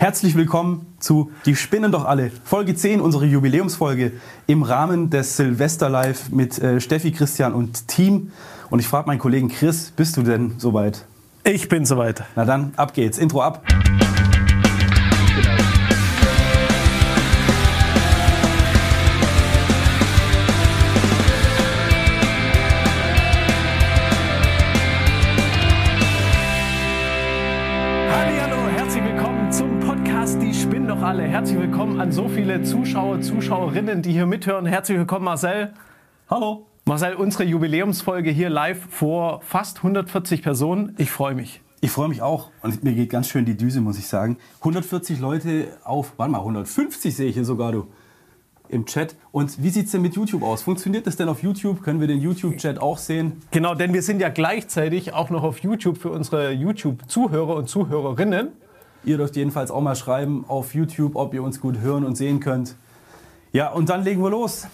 Herzlich willkommen zu Die spinnen doch alle, Folge 10, unsere Jubiläumsfolge im Rahmen des Silvester Live mit äh, Steffi, Christian und Team. Und ich frage meinen Kollegen Chris, bist du denn soweit? Ich bin soweit. Na dann, ab geht's. Intro ab. Hallo, Herzlich willkommen an so viele Zuschauer, Zuschauerinnen, die hier mithören. Herzlich willkommen, Marcel. Hallo. Marcel, unsere Jubiläumsfolge hier live vor fast 140 Personen. Ich freue mich. Ich freue mich auch und mir geht ganz schön die Düse, muss ich sagen. 140 Leute auf, warte mal, 150 sehe ich hier sogar, du, im Chat. Und wie sieht es denn mit YouTube aus? Funktioniert das denn auf YouTube? Können wir den YouTube-Chat auch sehen? Genau, denn wir sind ja gleichzeitig auch noch auf YouTube für unsere YouTube-Zuhörer und Zuhörerinnen. Ihr dürft jedenfalls auch mal schreiben auf YouTube, ob ihr uns gut hören und sehen könnt. Ja, und dann legen wir los.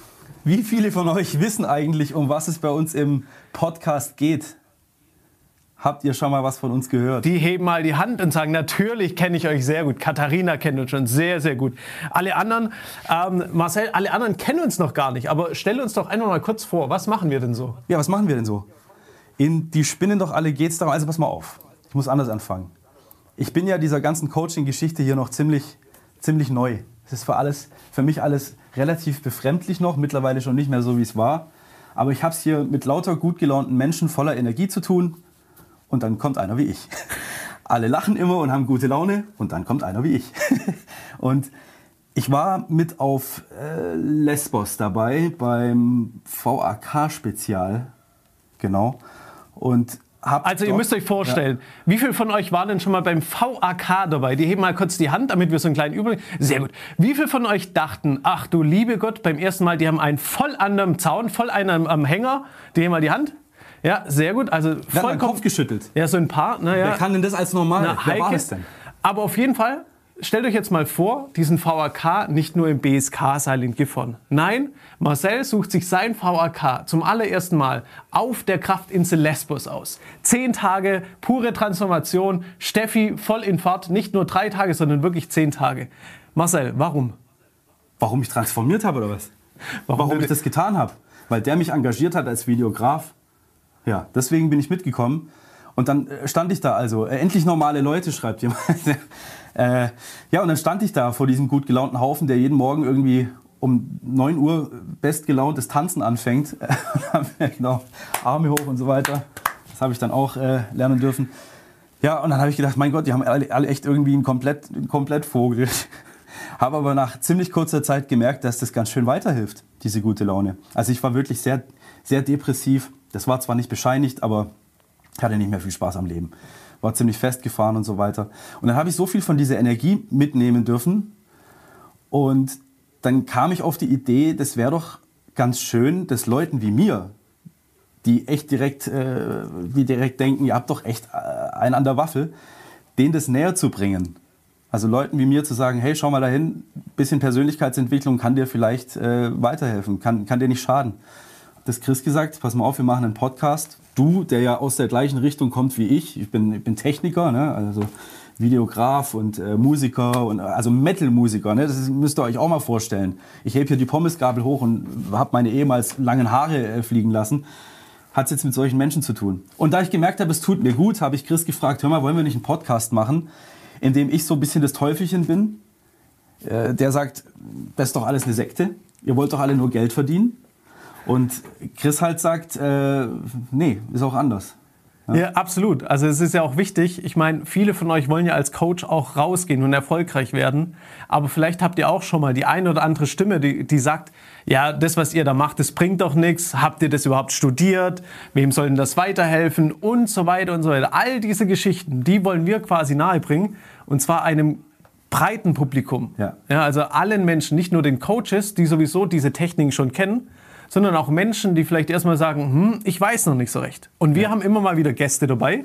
Wie viele von euch wissen eigentlich, um was es bei uns im Podcast geht? Habt ihr schon mal was von uns gehört? Die heben mal die Hand und sagen, natürlich kenne ich euch sehr gut. Katharina kennt uns schon sehr, sehr gut. Alle anderen, ähm, Marcel, alle anderen kennen uns noch gar nicht. Aber stell uns doch einfach mal kurz vor, was machen wir denn so? Ja, was machen wir denn so? In die Spinnen doch alle geht's darum. Also pass mal auf. Ich muss anders anfangen. Ich bin ja dieser ganzen Coaching-Geschichte hier noch ziemlich, ziemlich neu. Es ist für, alles, für mich alles relativ befremdlich noch, mittlerweile schon nicht mehr so, wie es war. Aber ich habe es hier mit lauter gut gelaunten Menschen voller Energie zu tun. Und dann kommt einer wie ich. Alle lachen immer und haben gute Laune. Und dann kommt einer wie ich. Und ich war mit auf äh, Lesbos dabei beim VAK-Spezial. Genau. Und hab Also ihr müsst euch vorstellen, wie viele von euch waren denn schon mal beim VAK dabei? Die heben mal kurz die Hand, damit wir so einen kleinen Überblick... Sehr gut. Wie viele von euch dachten, ach du liebe Gott, beim ersten Mal, die haben einen voll an einem Zaun, voll einen am, am Hänger. Die heben mal die Hand. Ja, sehr gut. Also vollkommen... Kopf geschüttelt? Ja, so ein paar. Naja. Wer kann denn das als normal? Na, Wer war das denn? Aber auf jeden Fall, stellt euch jetzt mal vor, diesen VAK nicht nur im BSK-Saal in Gifhorn. Nein, Marcel sucht sich sein VAK zum allerersten Mal auf der Kraftinsel Lesbos aus. Zehn Tage pure Transformation, Steffi voll in Fahrt, nicht nur drei Tage, sondern wirklich zehn Tage. Marcel, warum? Warum ich transformiert habe oder was? Warum, denn- ich das getan habe? Weil der mich engagiert hat als Videograf. Ja, deswegen bin ich mitgekommen. Und dann äh, stand ich da also, äh, endlich normale Leute, schreibt jemand. äh, ja, und dann stand ich da vor diesem gut gelaunten Haufen, der jeden Morgen irgendwie um 9 Uhr bestgelauntes Tanzen anfängt. Genau Arme hoch und so weiter. Das habe ich dann auch äh, lernen dürfen. Ja, und dann habe ich gedacht, mein Gott, die haben alle, alle echt irgendwie einen komplett, einen Komplettvogel. Habe aber nach ziemlich kurzer Zeit gemerkt, dass das ganz schön weiterhilft, diese gute Laune. Also ich war wirklich sehr, sehr depressiv. Das war zwar nicht bescheinigt, aber hatte nicht mehr viel Spaß am Leben. War ziemlich festgefahren und so weiter. Und dann habe ich so viel von dieser Energie mitnehmen dürfen. Und dann kam ich auf die Idee, das wäre doch ganz schön, dass Leuten wie mir, die echt direkt, äh, die direkt denken, ihr habt doch echt äh, einen an der Waffel, denen das näher zu bringen. Also Leuten wie mir zu sagen, hey, schau mal dahin, bisschen Persönlichkeitsentwicklung kann dir vielleicht äh, weiterhelfen, kann, kann dir nicht schaden. Das Chris gesagt, pass mal auf, wir machen einen Podcast. Du, der ja aus der gleichen Richtung kommt wie ich, ich bin, ich bin Techniker, ne? also Videograf und äh, Musiker und äh, also Metal-Musiker, ne? das müsst ihr euch auch mal vorstellen. Ich heb hier die Pommesgabel hoch und habe meine ehemals langen Haare äh, fliegen lassen. Hat es jetzt mit solchen Menschen zu tun. Und da ich gemerkt habe, es tut mir gut, habe ich Chris gefragt, hör mal, wollen wir nicht einen Podcast machen, in dem ich so ein bisschen das Teufelchen bin? Äh, der sagt, das ist doch alles eine Sekte. Ihr wollt doch alle nur Geld verdienen. Und Chris halt sagt, äh, nee, ist auch anders. Ja. absolut. Also es ist ja auch wichtig. Ich meine, viele von euch wollen ja als Coach auch rausgehen und erfolgreich werden. Aber vielleicht habt ihr auch schon mal die eine oder andere Stimme, die, die sagt, ja, das, was ihr da macht, das bringt doch nichts. Habt ihr das überhaupt studiert? Wem soll denn das weiterhelfen? Und so weiter und so weiter. All diese Geschichten, die wollen wir quasi nahebringen. Und zwar einem breiten Publikum. Ja. Ja, also allen Menschen, nicht nur den Coaches, die sowieso diese Techniken schon kennen, sondern auch Menschen, die vielleicht erstmal sagen, hm, ich weiß noch nicht so recht. Und wir haben immer mal wieder Gäste dabei.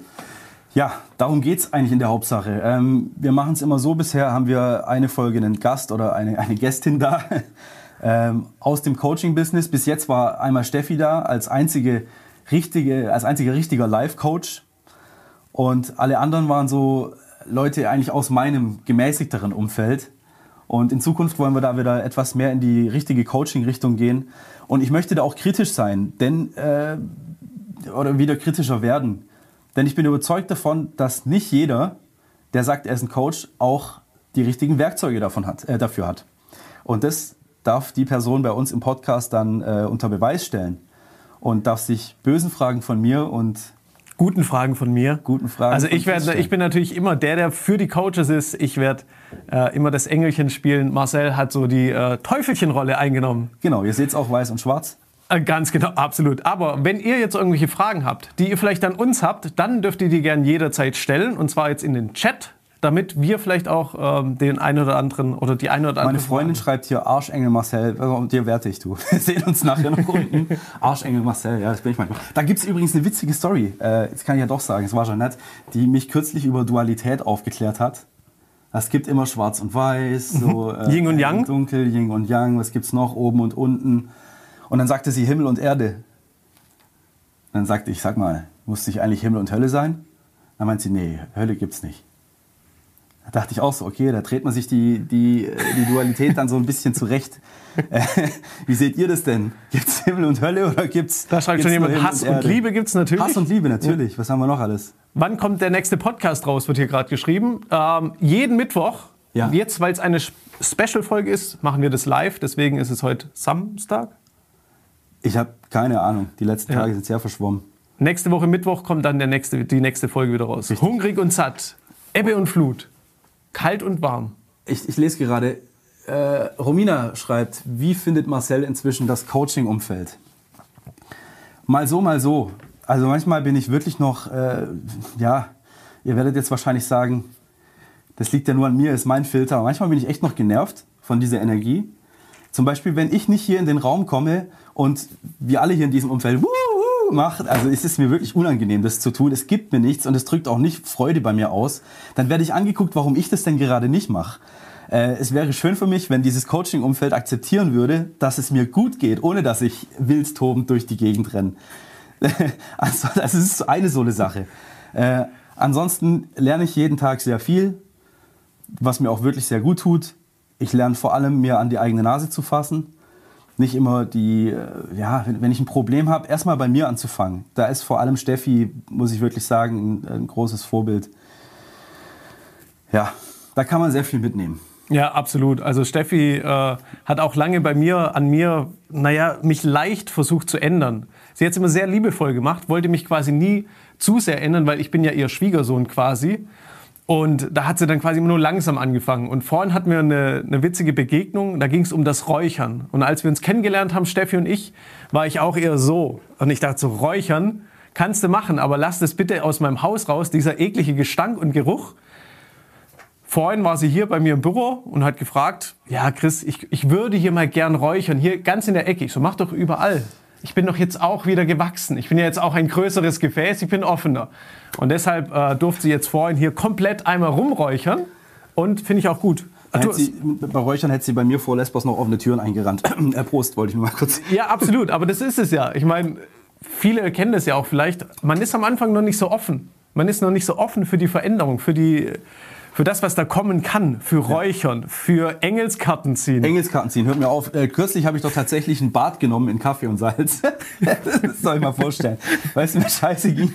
Ja, darum geht's eigentlich in der Hauptsache. Ähm, wir machen es immer so, bisher haben wir eine Folge einen Gast oder eine, eine Gästin da ähm, aus dem Coaching-Business. Bis jetzt war einmal Steffi da als einzige richtige, als einziger richtiger Life-Coach. Und alle anderen waren so Leute eigentlich aus meinem gemäßigteren Umfeld. Und in Zukunft wollen wir da wieder etwas mehr in die richtige Coaching-Richtung gehen. Und ich möchte da auch kritisch sein, denn äh, oder wieder kritischer werden. Denn ich bin überzeugt davon, dass nicht jeder, der sagt, er ist ein Coach, auch die richtigen Werkzeuge davon hat, äh, dafür hat. Und das darf die Person bei uns im Podcast dann äh, unter Beweis stellen und darf sich bösen Fragen von mir und guten Fragen von mir. Guten Fragen. Also ich werde, ich bin natürlich immer der, der für die Coaches ist. Ich werde äh, immer das Engelchen spielen. Marcel hat so die äh, Teufelchenrolle eingenommen. Genau, ihr seht es auch weiß und schwarz. Äh, ganz genau, absolut. Aber wenn ihr jetzt irgendwelche Fragen habt, die ihr vielleicht an uns habt, dann dürft ihr die gerne jederzeit stellen. Und zwar jetzt in den Chat damit wir vielleicht auch ähm, den einen oder anderen oder die eine oder andere. Meine Freundin Fragen. schreibt hier Arschengel Marcel, also, dir werte ich du. Wir sehen uns nachher noch unten. Arschengel Marcel, ja, das bin ich manchmal. Da gibt es übrigens eine witzige Story, äh, das kann ich ja doch sagen, es war schon nett, die mich kürzlich über Dualität aufgeklärt hat. Es gibt immer schwarz und weiß, so äh, Yin und Yang. Dunkel, Yin und Yang, was gibt's noch, oben und unten. Und dann sagte sie Himmel und Erde. Dann sagte ich, sag mal, muss nicht eigentlich Himmel und Hölle sein? Dann meint sie, nee, Hölle gibt's nicht. Da dachte ich auch so, okay, da dreht man sich die, die, die Dualität dann so ein bisschen zurecht. Äh, wie seht ihr das denn? Gibt es Himmel und Hölle oder gibt es. Da schreibt schon jemand, Hass und, und Liebe gibt es natürlich. Hass und Liebe, natürlich. Was haben wir noch alles? Wann kommt der nächste Podcast raus, wird hier gerade geschrieben. Ähm, jeden Mittwoch. Ja. Jetzt, weil es eine Special-Folge ist, machen wir das live. Deswegen ist es heute Samstag. Ich habe keine Ahnung. Die letzten Tage sind sehr verschwommen. Nächste Woche Mittwoch kommt dann der nächste, die nächste Folge wieder raus. Richtig. Hungrig und satt. Ebbe und Flut. Kalt und warm. Ich, ich lese gerade, äh, Romina schreibt, wie findet Marcel inzwischen das Coaching-Umfeld? Mal so, mal so. Also manchmal bin ich wirklich noch, äh, ja, ihr werdet jetzt wahrscheinlich sagen, das liegt ja nur an mir, ist mein Filter. Manchmal bin ich echt noch genervt von dieser Energie. Zum Beispiel, wenn ich nicht hier in den Raum komme und wir alle hier in diesem Umfeld, wuh, macht, also es ist mir wirklich unangenehm, das zu tun. Es gibt mir nichts und es drückt auch nicht Freude bei mir aus. Dann werde ich angeguckt, warum ich das denn gerade nicht mache. Äh, es wäre schön für mich, wenn dieses Coaching-Umfeld akzeptieren würde, dass es mir gut geht, ohne dass ich wildtobend durch die Gegend renne. also das ist eine so eine Sache. Äh, ansonsten lerne ich jeden Tag sehr viel, was mir auch wirklich sehr gut tut. Ich lerne vor allem, mir an die eigene Nase zu fassen nicht immer die, äh, ja, wenn, ich ein Problem habe, erstmal bei mir anzufangen. Da ist vor allem Steffi, muss ich wirklich sagen, ein, ein großes Vorbild. Ja, da kann man sehr viel mitnehmen. Ja, absolut. Also Steffi äh, hat auch lange bei mir, an mir, naja, mich leicht versucht zu ändern. Sie hat es immer sehr liebevoll gemacht, wollte mich quasi nie zu sehr ändern, weil ich bin ja ihr Schwiegersohn quasi. Und da hat sie dann quasi immer nur langsam angefangen. Und vorhin hatten wir eine, eine witzige Begegnung, da ging es um das Räuchern. Und als wir uns kennengelernt haben, Steffi und ich, war ich auch eher so. Und ich dachte so, Räuchern kannst du machen, aber lass das bitte aus meinem Haus raus, dieser eklige Gestank und Geruch. Vorhin war sie hier bei mir im Büro und hat gefragt, ja Chris, ich, ich würde hier mal gern räuchern, hier ganz in der Ecke. Ich so, mach doch überall ich bin doch jetzt auch wieder gewachsen. Ich bin ja jetzt auch ein größeres Gefäß, ich bin offener. Und deshalb äh, durfte sie jetzt vorhin hier komplett einmal rumräuchern und finde ich auch gut. Sie, bei Räuchern hätte sie bei mir vor Lesbos noch offene Türen eingerannt. Prost, wollte ich nur mal kurz. Ja, absolut, aber das ist es ja. Ich meine, viele kennen das ja auch vielleicht. Man ist am Anfang noch nicht so offen. Man ist noch nicht so offen für die Veränderung, für die für das, was da kommen kann, für Räuchern, für Engelskarten ziehen. Engelskarten ziehen, hört mir auf. Äh, kürzlich habe ich doch tatsächlich ein Bad genommen in Kaffee und Salz. das soll ich mal vorstellen. Weißt du, wie scheiße ging?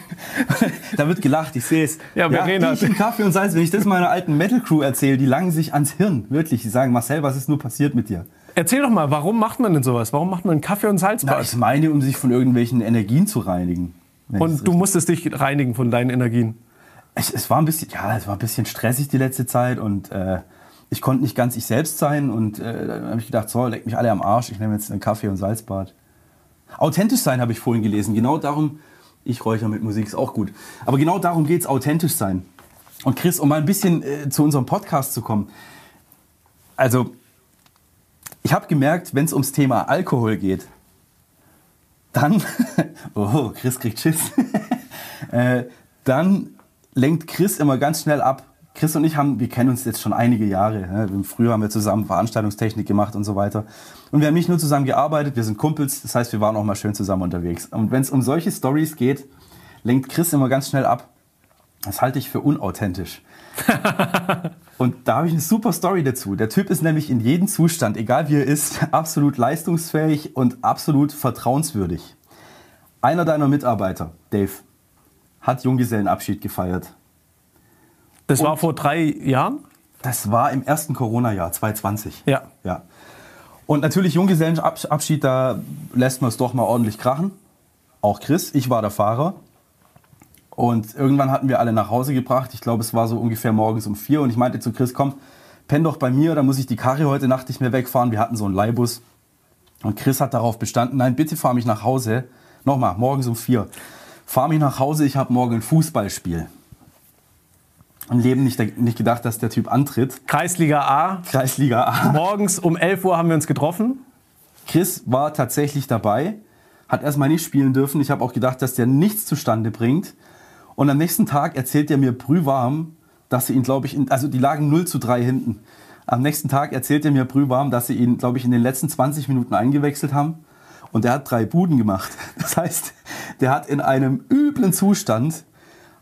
da wird gelacht, ich sehe es. Ja, Verena. Ja, ich in Kaffee und Salz, wenn ich das meiner alten Metal-Crew erzähle, die langen sich ans Hirn. Wirklich, die sagen, Marcel, was ist nur passiert mit dir? Erzähl doch mal, warum macht man denn sowas? Warum macht man Kaffee und Salzbad? Na, ich meine, um sich von irgendwelchen Energien zu reinigen. Und du musstest dich reinigen von deinen Energien? Es, es, war ein bisschen, ja, es war ein bisschen stressig die letzte Zeit und äh, ich konnte nicht ganz ich selbst sein und äh, dann habe ich gedacht, so, leck mich alle am Arsch, ich nehme jetzt einen Kaffee und Salzbad. Authentisch sein habe ich vorhin gelesen, genau darum, ich räuchere mit Musik, ist auch gut. Aber genau darum geht es, authentisch sein. Und Chris, um mal ein bisschen äh, zu unserem Podcast zu kommen. Also, ich habe gemerkt, wenn es ums Thema Alkohol geht, dann, oh, Chris kriegt Schiss, äh, dann lenkt Chris immer ganz schnell ab. Chris und ich haben, wir kennen uns jetzt schon einige Jahre. Ne? Früher haben wir zusammen Veranstaltungstechnik gemacht und so weiter. Und wir haben nicht nur zusammen gearbeitet, wir sind Kumpels. Das heißt, wir waren auch mal schön zusammen unterwegs. Und wenn es um solche Stories geht, lenkt Chris immer ganz schnell ab. Das halte ich für unauthentisch. und da habe ich eine super Story dazu. Der Typ ist nämlich in jedem Zustand, egal wie er ist, absolut leistungsfähig und absolut vertrauenswürdig. Einer deiner Mitarbeiter, Dave, hat Junggesellenabschied gefeiert. Das war vor drei Jahren? Das war im ersten Corona-Jahr, 2020. Ja. ja. Und natürlich Junggesellenabschied, da lässt man es doch mal ordentlich krachen. Auch Chris, ich war der Fahrer. Und irgendwann hatten wir alle nach Hause gebracht. Ich glaube, es war so ungefähr morgens um vier. Und ich meinte zu Chris, komm, penn doch bei mir, da muss ich die Karre heute Nacht nicht mehr wegfahren. Wir hatten so einen Leihbus. Und Chris hat darauf bestanden, nein, bitte fahr mich nach Hause. Nochmal, morgens um vier. Fahr mich nach Hause, ich habe morgen ein Fußballspiel. Im Leben nicht, nicht gedacht, dass der Typ antritt. Kreisliga A. Kreisliga A. Morgens um 11 Uhr haben wir uns getroffen. Chris war tatsächlich dabei, hat erstmal nicht spielen dürfen. Ich habe auch gedacht, dass der nichts zustande bringt. Und am nächsten Tag erzählt er mir brühwarm, dass sie ihn, glaube ich, in, also die lagen 0 zu 3 hinten. Am nächsten Tag erzählt er mir brühwarm, dass sie ihn, glaube ich, in den letzten 20 Minuten eingewechselt haben. Und der hat drei Buden gemacht. Das heißt, der hat in einem üblen Zustand,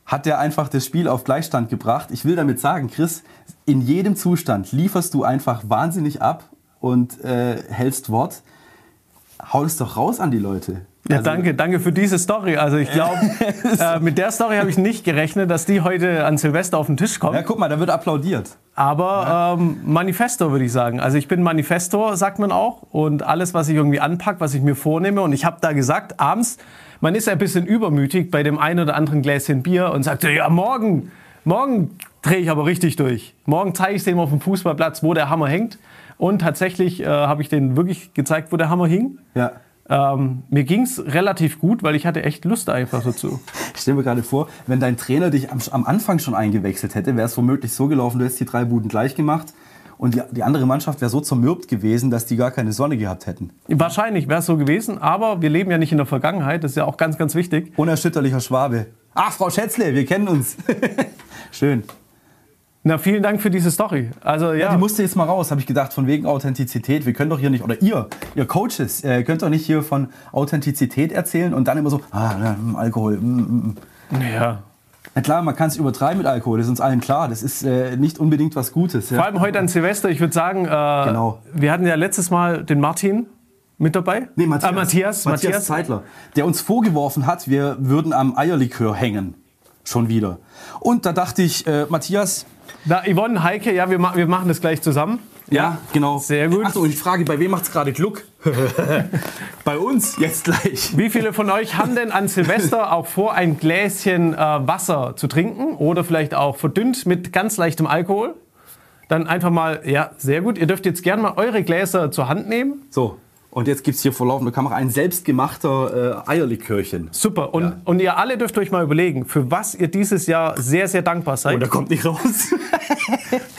hat der einfach das Spiel auf Gleichstand gebracht. Ich will damit sagen, Chris, in jedem Zustand lieferst du einfach wahnsinnig ab und äh, hältst Wort. Hau es doch raus an die Leute. Ja, also, danke, danke für diese Story. Also ich glaube, äh, mit der Story habe ich nicht gerechnet, dass die heute an Silvester auf den Tisch kommt. Ja, guck mal, da wird applaudiert. Aber ähm, Manifesto würde ich sagen. Also ich bin Manifestor, sagt man auch. Und alles, was ich irgendwie anpacke, was ich mir vornehme. Und ich habe da gesagt, abends, man ist ein bisschen übermütig bei dem einen oder anderen Gläschen Bier und sagt, ja, morgen, morgen drehe ich aber richtig durch. Morgen zeige ich es dem auf dem Fußballplatz, wo der Hammer hängt. Und tatsächlich äh, habe ich denen wirklich gezeigt, wo der Hammer hing. Ja. Ähm, mir ging es relativ gut, weil ich hatte echt Lust einfach dazu. Ich stelle mir gerade vor, wenn dein Trainer dich am, am Anfang schon eingewechselt hätte, wäre es womöglich so gelaufen, du hättest die drei Buden gleich gemacht und die, die andere Mannschaft wäre so zermürbt gewesen, dass die gar keine Sonne gehabt hätten. Wahrscheinlich wäre es so gewesen, aber wir leben ja nicht in der Vergangenheit, das ist ja auch ganz, ganz wichtig. Unerschütterlicher Schwabe. Ach, Frau Schätzle, wir kennen uns. Schön. Na, vielen Dank für diese Story. Also, ja. ja die musste jetzt mal raus, habe ich gedacht, von wegen Authentizität. Wir können doch hier nicht, oder ihr, ihr Coaches, äh, könnt doch nicht hier von Authentizität erzählen und dann immer so, ah, Alkohol. Mm, mm. mm. Ja. Na klar, man kann es übertreiben mit Alkohol, das ist uns allen klar. Das ist äh, nicht unbedingt was Gutes. Ja. Vor allem heute an Silvester, ich würde sagen, äh, genau. wir hatten ja letztes Mal den Martin mit dabei. Nee, Matthias, ah, Matthias, Matthias, Matthias Zeitler, der uns vorgeworfen hat, wir würden am Eierlikör hängen. Schon wieder. Und da dachte ich, äh, Matthias, na, Yvonne, Heike, ja, wir, ma wir machen das gleich zusammen. Ja, genau. Sehr gut. Achso, und die Frage, bei wem macht es gerade Gluck? bei uns, jetzt gleich. Wie viele von euch haben denn an Silvester auch vor, ein Gläschen äh, Wasser zu trinken oder vielleicht auch verdünnt mit ganz leichtem Alkohol? Dann einfach mal, ja, sehr gut. Ihr dürft jetzt gerne mal eure Gläser zur Hand nehmen. So, und jetzt gibt es hier vor laufender Kamera ein selbstgemachter äh, Eierlikörchen. Super. Und, ja. und ihr alle dürft euch mal überlegen, für was ihr dieses Jahr sehr, sehr dankbar seid. Oh, der kommt nicht raus.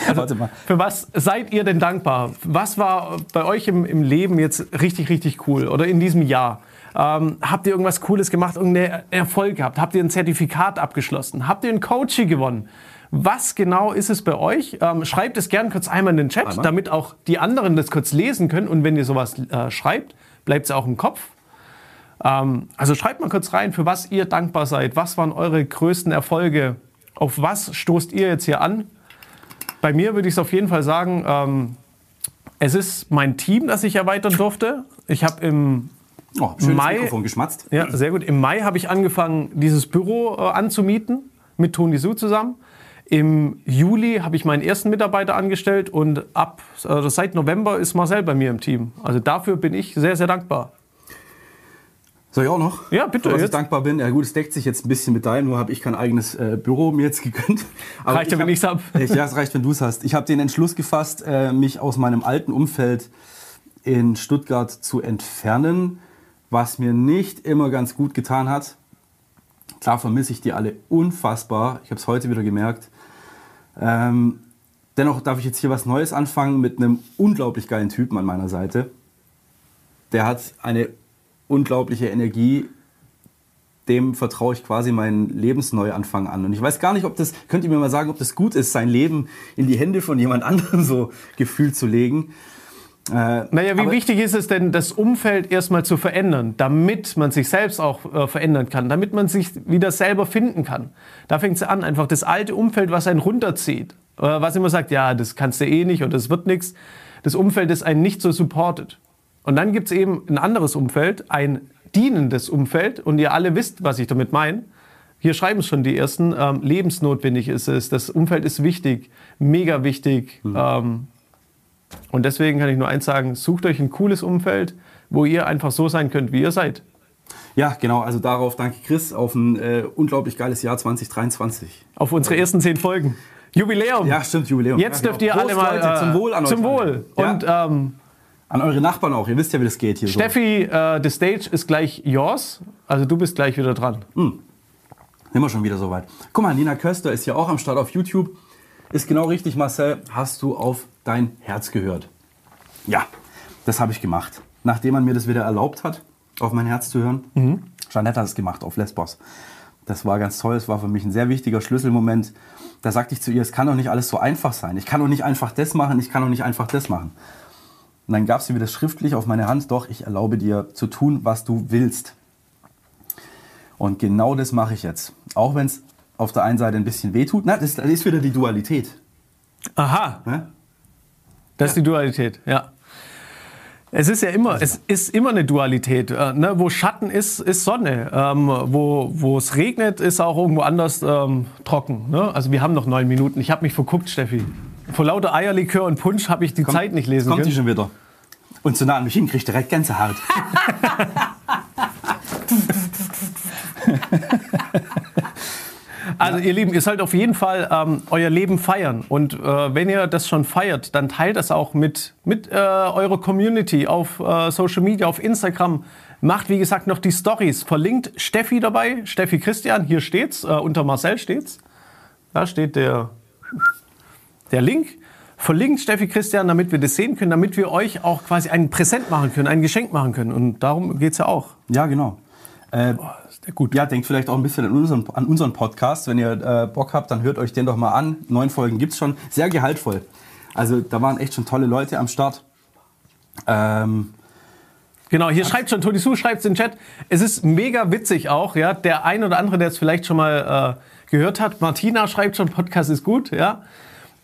also, Warte mal. Für was seid ihr denn dankbar? Was war bei euch im, im Leben jetzt richtig, richtig cool? Oder in diesem Jahr? Ähm, habt ihr irgendwas Cooles gemacht, irgendeinen Erfolg gehabt? Habt ihr ein Zertifikat abgeschlossen? Habt ihr ein Coaching gewonnen? Was genau ist es bei euch? Ähm, schreibt es gerne kurz einmal in den Chat, einmal. damit auch die anderen das kurz lesen können. Und wenn ihr sowas äh, schreibt, bleibt es auch im Kopf. Ähm, also schreibt mal kurz rein, für was ihr dankbar seid. Was waren eure größten Erfolge? Auf was stoßt ihr jetzt hier an? Bei mir würde ich es auf jeden Fall sagen, ähm, es ist mein Team, das ich erweitern durfte. Ich habe im oh, Mai, Mikrofon geschmatzt. Ja, sehr gut. Im Mai habe ich angefangen, dieses Büro äh, anzumieten mit Toni Su zusammen. Im Juli habe ich meinen ersten Mitarbeiter angestellt und ab also seit November ist Marcel bei mir im Team. Also dafür bin ich sehr, sehr dankbar. Soll ich auch noch? Ja, bitte. Für was ich dankbar bin. Ja gut, es deckt sich jetzt ein bisschen mit deinem, nur habe ich kein eigenes äh, Büro mir jetzt gegönnt. Aber reicht ja, wenn ich es habe. Ja, es reicht, wenn du es hast. Ich habe den Entschluss gefasst, äh, mich aus meinem alten Umfeld in Stuttgart zu entfernen, was mir nicht immer ganz gut getan hat. Klar vermisse ich die alle unfassbar. Ich habe es heute wieder gemerkt. Ähm, dennoch darf ich jetzt hier was Neues anfangen mit einem unglaublich geilen Typen an meiner Seite. Der hat eine unglaubliche Energie. Dem vertraue ich quasi meinen Lebensneuanfang an. Und ich weiß gar nicht, ob das, könnt ihr mir mal sagen, ob das gut ist, sein Leben in die Hände von jemand anderem so gefühlt zu legen. Äh, Naja, wie wichtig ist es denn, das Umfeld erstmal zu verändern, damit man sich selbst auch äh, verändern kann, damit man sich wieder selber finden kann. Da fängt es an, einfach das alte Umfeld, was einen runterzieht, äh, was immer sagt, ja, das kannst du eh nicht oder das wird nichts, das Umfeld, das einen nicht so supportet. Und dann gibt es eben ein anderes Umfeld, ein dienendes Umfeld und ihr alle wisst, was ich damit meine. Hier schreiben es schon die ersten, ähm, lebensnotwendig ist es, das Umfeld ist wichtig, mega wichtig. Ähm, und deswegen kann ich nur eins sagen, sucht euch ein cooles Umfeld, wo ihr einfach so sein könnt, wie ihr seid. Ja, genau. Also darauf danke Chris auf ein äh, unglaublich geiles Jahr 2023. Auf unsere ersten zehn Folgen. Jubiläum! Ja, stimmt, Jubiläum. Jetzt ja, dürft ihr Prost, alle mal... Äh, zum Wohl an Zum euch alle. Wohl. Ja, Und ähm, an eure Nachbarn auch. Ihr wisst ja, wie das geht hier Steffi, äh, the stage ist gleich yours. Also du bist gleich wieder dran. so. Sind wir schon wieder soweit. Guck mal, Nina Köster ist ja auch am Start auf YouTube. Ist genau richtig, Marcel. Hast du auf dein Herz gehört? Ja, das habe ich gemacht. Nachdem man mir das wieder erlaubt hat, auf mein Herz zu hören. Mhm. Jeanette hat es gemacht auf Lesbos. Das war ganz toll. Es war für mich ein sehr wichtiger Schlüsselmoment. Da sagte ich zu ihr, es kann doch nicht alles so einfach sein. Ich kann doch nicht einfach das machen, ich kann doch nicht einfach das machen. Und dann gab sie mir das schriftlich auf meine Hand, doch, ich erlaube dir zu tun, was du willst. Und genau das mache ich jetzt. Auch wenn es auf der einen Seite ein bisschen wehtut. Na, das, das ist wieder die Dualität. Aha, Ne? das ist die Dualität, ja. Es ist ja immer, es ist immer eine Dualität. Äh, ne? Wo Schatten ist, ist Sonne. Ähm, wo, es regnet, ist auch irgendwo anders ähm, trocken. Ne? Also wir haben noch neun Minuten. Ich habe mich verguckt, Steffi. Vor lauter Eierlikör und Punsch habe ich die Zeit nicht lesen Kommt die können. schon wieder. Und so nah an mich hin, kriegt direkt ganz hart. Also ihr Lieben, ihr sollt auf jeden Fall ähm, euer Leben feiern. Und äh, wenn ihr das schon feiert, dann teilt das auch mit, mit äh, eurer Community auf äh, Social Media, auf Instagram. Macht, wie gesagt, noch die Stories. Verlinkt Steffi dabei, Steffi Christian, hier steht's, äh, unter Marcel steht's. Da steht der, der Link. Verlinkt Steffi Christian, damit wir das sehen können, damit wir euch auch quasi ein Präsent machen können, ein Geschenk machen können. Und darum geht's ja auch. Ja, genau. Äh, Sehr gut. ja, denkt vielleicht auch ein bisschen an unseren, an unseren Podcast. Wenn ihr äh, Bock habt, dann hört euch den doch mal an. Neun Folgen gibt's schon. Sehr gehaltvoll. Also da waren echt schon tolle Leute am Start. Ähm, Genau, hier schreibt schon, Toni Su schreibt es in den Chat. Es ist mega witzig auch, ja. Der ein oder andere, der es vielleicht schon mal äh, gehört hat. Martina schreibt schon, Podcast ist gut, ja.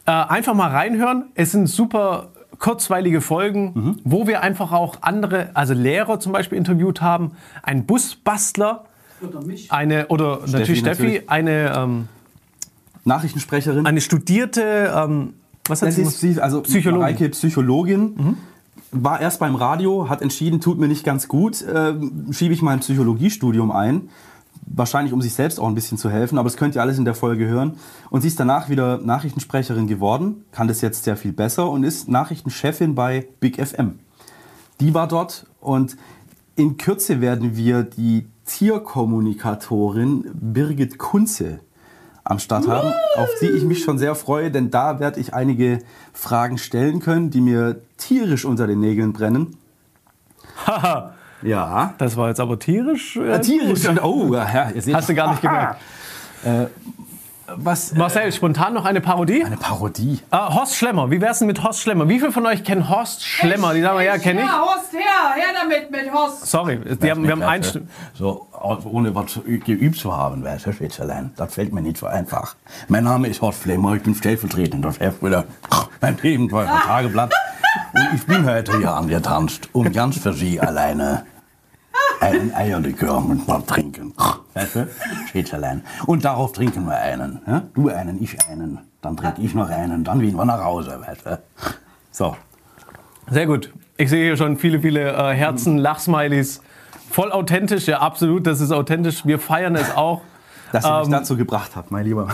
Äh, einfach mal reinhören. Es sind super kurzweilige Folgen, wo wir einfach auch andere, also Lehrer zum Beispiel interviewt haben, einen Busbastler, Oder mich. eine, oder natürlich Steffi, natürlich. eine, ähm, Nachrichtensprecherin. eine studierte, ähm, was hat Das sie? ist sie, also Psychologin. Mareike, Psychologin. War erst beim Radio, hat entschieden, tut mir nicht ganz gut, äh, schiebe ich mein Psychologiestudium ein. Wahrscheinlich, um sich selbst auch ein bisschen zu helfen, aber das könnt ihr alles in der Folge hören. Und sie ist danach wieder Nachrichtensprecherin geworden, kann das jetzt sehr viel besser und ist Nachrichtenchefin bei Big FM. Die war dort und in Kürze werden wir die Tierkommunikatorin Birgit Kunze am Start haben, auf die ich mich schon sehr freue, denn da werde ich einige Fragen stellen können, die mir tierisch unter den Nägeln brennen. Haha, Ja. das war jetzt aber tierisch. äh, Tierisch. Und, oh, ja. Hast du gar nicht gemerkt. Was? äh, Marcel, spontan noch eine Parodie? Eine Parodie. Äh, Horst Schlemmer, wie wär's denn mit Horst Schlemmer? Wie viele von euch kennen Horst Schlemmer? Die sagen wir, ja, kenne ich. Ja, Horst, her, her damit mit Horst. Sorry, die haben, wir haben ein So, ohne was geübt zu haben, weißt du, Schweizerlein. Das fällt mir nicht so einfach. Mein Name ist Horst Flemmer, ich bin stellvertretender Chef wieder beim Lebensläufer Tageblatt. Und ich bin heute hier angetanzt, um ganz für Sie alleine einen Eierlikör mit mal trinken. Weißt du, Schweizerlein. Und darauf trinken wir einen. Ja? Du einen, ich einen. Dann trinke ich noch einen, dann gehen wir nach Hause, weißt du. So. Sehr gut. Ich sehe hier schon viele, viele äh, Herzen, Lachsmilies. Voll authentisch, ja, absolut, das ist authentisch. Wir feiern es auch. Dass ihr mich Ähm, dazu gebracht habt, mein Lieber.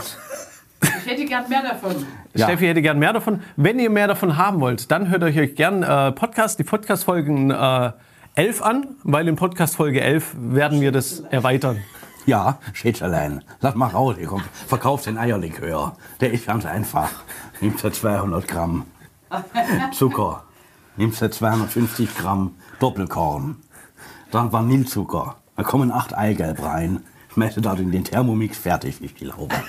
Ich hätte gern mehr davon. Ja. Steffi hätte gern mehr davon. Wenn ihr mehr davon haben wollt, dann hört euch gern äh, Podcast, die Podcast-Folgen äh, 11 an, weil in Podcast Folge 11 werden wir das erweitern. Ja, Schätzelein, lass mal raus, ihr kommt, verkauft den Eierlikör. Der ist ganz einfach. Nimmst du 200 Gramm Zucker, nimmst du 250 Gramm Doppelkorn, dann Vanillezucker, da kommen 8 Eigelb rein, schmeißt du das in den Thermomix, fertig, ich glaube.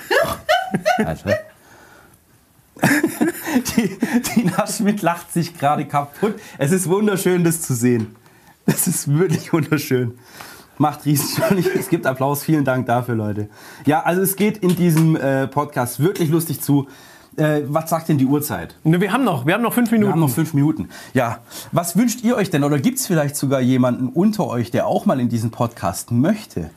Du? Die, Tina Schmidt lacht sich gerade kaputt. Es ist wunderschön, das zu sehen. Es ist wirklich wunderschön. Macht riesen Es gibt Applaus. Vielen Dank dafür, Leute. Ja, also es geht in diesem äh, Podcast wirklich lustig zu. Äh, was sagt denn die Uhrzeit? Ne, wir haben noch, wir haben noch fünf Minuten. Wir haben noch fünf Minuten. Ja, was wünscht ihr euch denn? Oder gibt es vielleicht sogar jemanden unter euch, der auch mal in diesen Podcast möchte?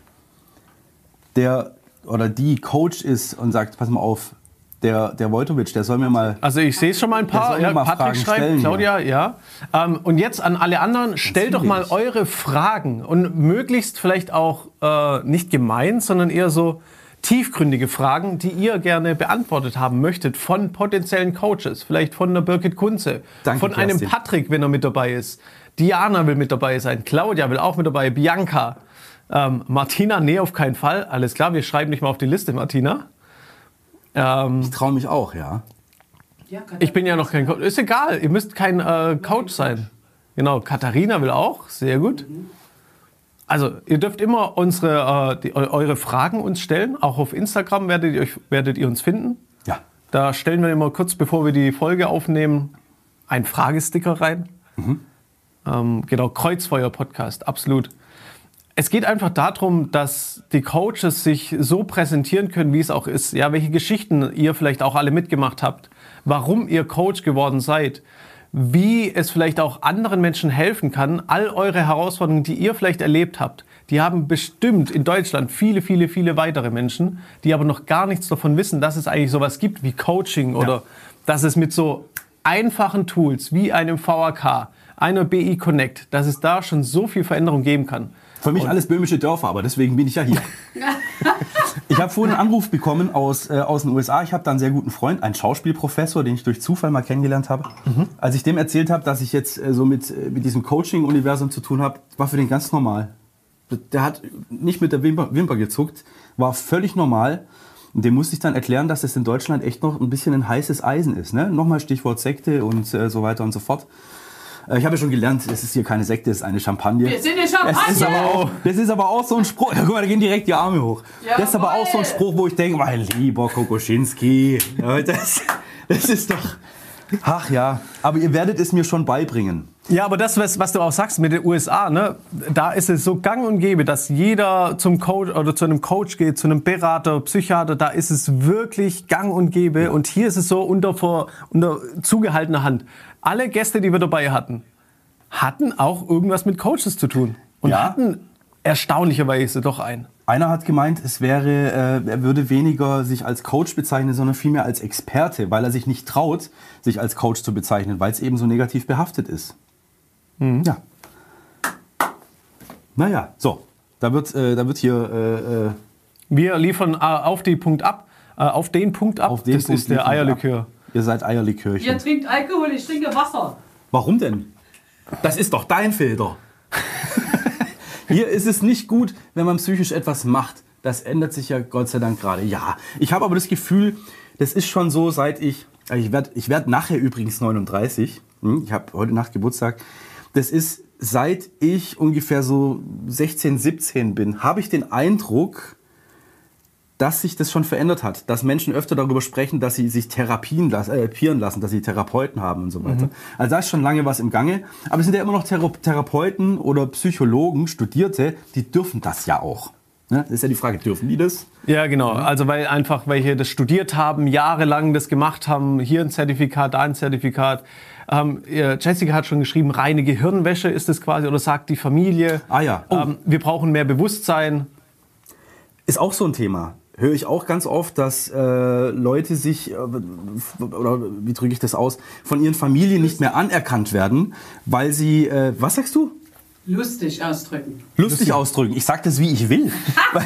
Der oder die Coach ist und sagt, pass mal auf, der, der Wojtowicz, der soll mir mal. Also ich sehe schon mal ein paar. Ja, mal Patrick Fragen schreibt, stellen, Claudia, ja. Ähm, und jetzt an alle anderen, stellt doch mal eure Fragen und möglichst vielleicht auch äh, nicht gemein, sondern eher so tiefgründige Fragen, die ihr gerne beantwortet haben möchtet von potenziellen Coaches, vielleicht von der Birgit Kunze, Danke, von einem Kerstin. Patrick, wenn er mit dabei ist. Diana will mit dabei sein, Claudia will auch mit dabei, Bianca, ähm, Martina, nee, auf keinen Fall. Alles klar, wir schreiben nicht mal auf die Liste, Martina. Ähm, Ich traue mich auch, ja. Ich bin ja noch kein Coach. Ist egal, ihr müsst kein äh, Coach sein. Genau, Katharina will auch, sehr gut. Also, ihr dürft immer unsere, äh, die, eu- eure Fragen uns stellen. Auch auf Instagram werdet ihr, euch, werdet ihr uns finden. Ja. Da stellen wir immer kurz, bevor wir die Folge aufnehmen, einen Fragesticker rein. Ähm, genau, Kreuzfeuer-Podcast, absolut. Es geht einfach darum, dass die Coaches sich so präsentieren können, wie es auch ist. Ja, welche Geschichten ihr vielleicht auch alle mitgemacht habt, warum ihr Coach geworden seid, wie es vielleicht auch anderen Menschen helfen kann. All eure Herausforderungen, die ihr vielleicht erlebt habt, die haben bestimmt in Deutschland viele, viele, viele weitere Menschen, die aber noch gar nichts davon wissen, dass es eigentlich sowas gibt wie Coaching oder dass es mit so einfachen Tools wie einem VAK, einer BI Connect, dass es da schon so viel Veränderung geben kann. Für mich alles böhmische Dörfer, aber deswegen bin ich ja hier. Ich habe vorhin einen Anruf bekommen aus, äh, aus den USA. Ich habe da einen sehr guten Freund, einen Schauspielprofessor, den ich durch Zufall mal kennengelernt habe. Als ich dem erzählt habe, dass ich jetzt äh, so mit, äh, mit diesem Coaching-Universum zu tun habe, war für den ganz normal. Der hat nicht mit der Wimper, Wimper gezuckt, war völlig normal. Und dem musste ich dann erklären, dass das in Deutschland echt noch ein bisschen ein heißes Eisen ist. Ne? Nochmal Stichwort Sekte und äh, so weiter und so fort. Äh, Ich habe ja schon gelernt, es ist hier keine Sekte, es ist eine Champagne. Wir sind eine Das ist, Champagne. aber auch, das ist aber auch so ein Spruch. Ja, guck mal, da gehen direkt die Arme hoch. Das ist aber auch so ein Jawohl. Spruch, wo ich denke, mein lieber Kokoschinski, das, das ist doch. Ach ja, aber ihr werdet es mir schon beibringen. Ja, aber das, was, was du auch sagst mit den USA, ne, da ist es so gang und gäbe, dass jeder zum Coach oder zu einem Coach geht, zu einem Berater, Psychiater, da ist es wirklich gang und gäbe. Und hier ist es so unter, vor, unter zugehaltener Hand. Alle Gäste, die wir dabei hatten, hatten auch irgendwas mit Coaches zu tun. Und Ja. hatten erstaunlicherweise doch einen. Einer hat gemeint, es wäre, äh, er würde weniger sich als Coach bezeichnen, sondern vielmehr als Experte, weil er sich nicht traut, sich als Coach zu bezeichnen, weil es eben so negativ behaftet ist. Ja. Naja, so. Da wird, äh, da wird hier äh, äh, Wir liefern äh, auf, die Punkt ab, äh, auf den Punkt ab. auf den das Punkt ist der Eierlikör. ab. Ihr seid Eierlikörchen. Ihr trinkt Alkohol, ich trinke Wasser. Warum denn? Das ist doch dein Filter. Hier ist es nicht gut, wenn man psychisch etwas macht. Das ändert sich ja Gott sei Dank gerade. Ja, ich habe aber das Gefühl, das ist schon so, seit ich, also ich werde ich werd nachher übrigens 39. Hm, Ich habe heute Nacht Geburtstag. Das ist, seit ich ungefähr so 16, 17 bin, habe ich den Eindruck, dass sich das schon verändert hat, dass Menschen öfter darüber sprechen, dass sie sich therapien lassen, äh, therapieren lassen, dass sie Therapeuten haben und so weiter. Also da ist schon lange was im Gange. Aber es sind ja immer noch Thera Therapeuten oder Psychologen, Studierte, die dürfen das ja auch. Ne? Das ist ja die Frage, dürfen die das? Ja, genau. Also weil einfach welche das studiert haben, jahrelang das gemacht haben, hier ein Zertifikat, da ein Zertifikat. Ähm, Jessica hat schon geschrieben, reine Gehirnwäsche ist es quasi, oder sagt die Familie. Ah ja. Oh. Ähm, wir brauchen mehr Bewusstsein. Ist auch so ein Thema. Höre ich auch ganz oft, dass äh, Leute sich, äh, oder wie drücke ich das aus, von ihren Familien nicht mehr anerkannt werden, weil sie, äh, was sagst du? Lustig ausdrücken. lustig ausdrücken. Ich sage das, wie ich will. weil,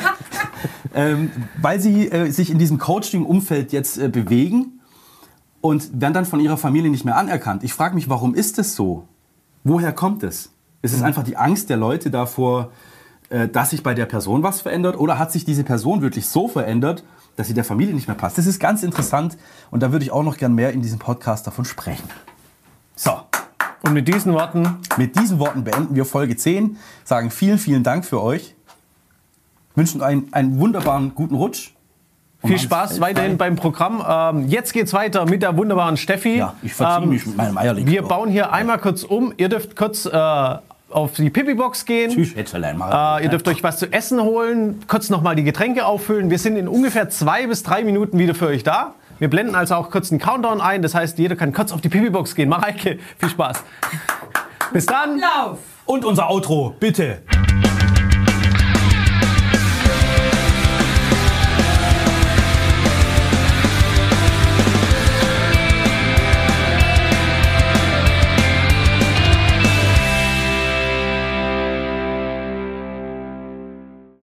ähm, weil sie äh, sich in diesem Coaching-Umfeld jetzt äh, bewegen und werden dann von ihrer Familie nicht mehr anerkannt. Ich frage mich, warum ist das so? Woher kommt es? Ist es einfach die Angst der Leute davor, äh, dass sich bei der Person was verändert? Oder hat sich diese Person wirklich so verändert, dass sie der Familie nicht mehr passt? Das ist ganz interessant und da würde ich auch noch gern mehr in diesem Podcast davon sprechen. So, Und mit diesen Worten, mit diesen Worten beenden wir Folge 10, sagen vielen, vielen Dank für euch, wünschen einen, einen wunderbaren guten Rutsch Viel Spaß weiterhin beim Programm. Ähm, jetzt geht's weiter mit der wunderbaren Steffi. Ja, ich verziehe Ähm, mich mit meinem Eierlikör. Wir bauen hier einmal kurz um. Ihr dürft kurz äh, auf die Pipi-Box gehen. Tschüss, Schätzelein. Äh, ihr dürft euch was zu essen holen, kurz nochmal die Getränke auffüllen. Wir sind in ungefähr zwei bis drei Minuten wieder für euch da. Wir blenden also auch kurz einen Countdown ein. Das heißt, jeder kann kurz auf die Pipi-Box gehen. Mareike, viel Spaß. Bis dann. Lauf! Und unser Outro, bitte.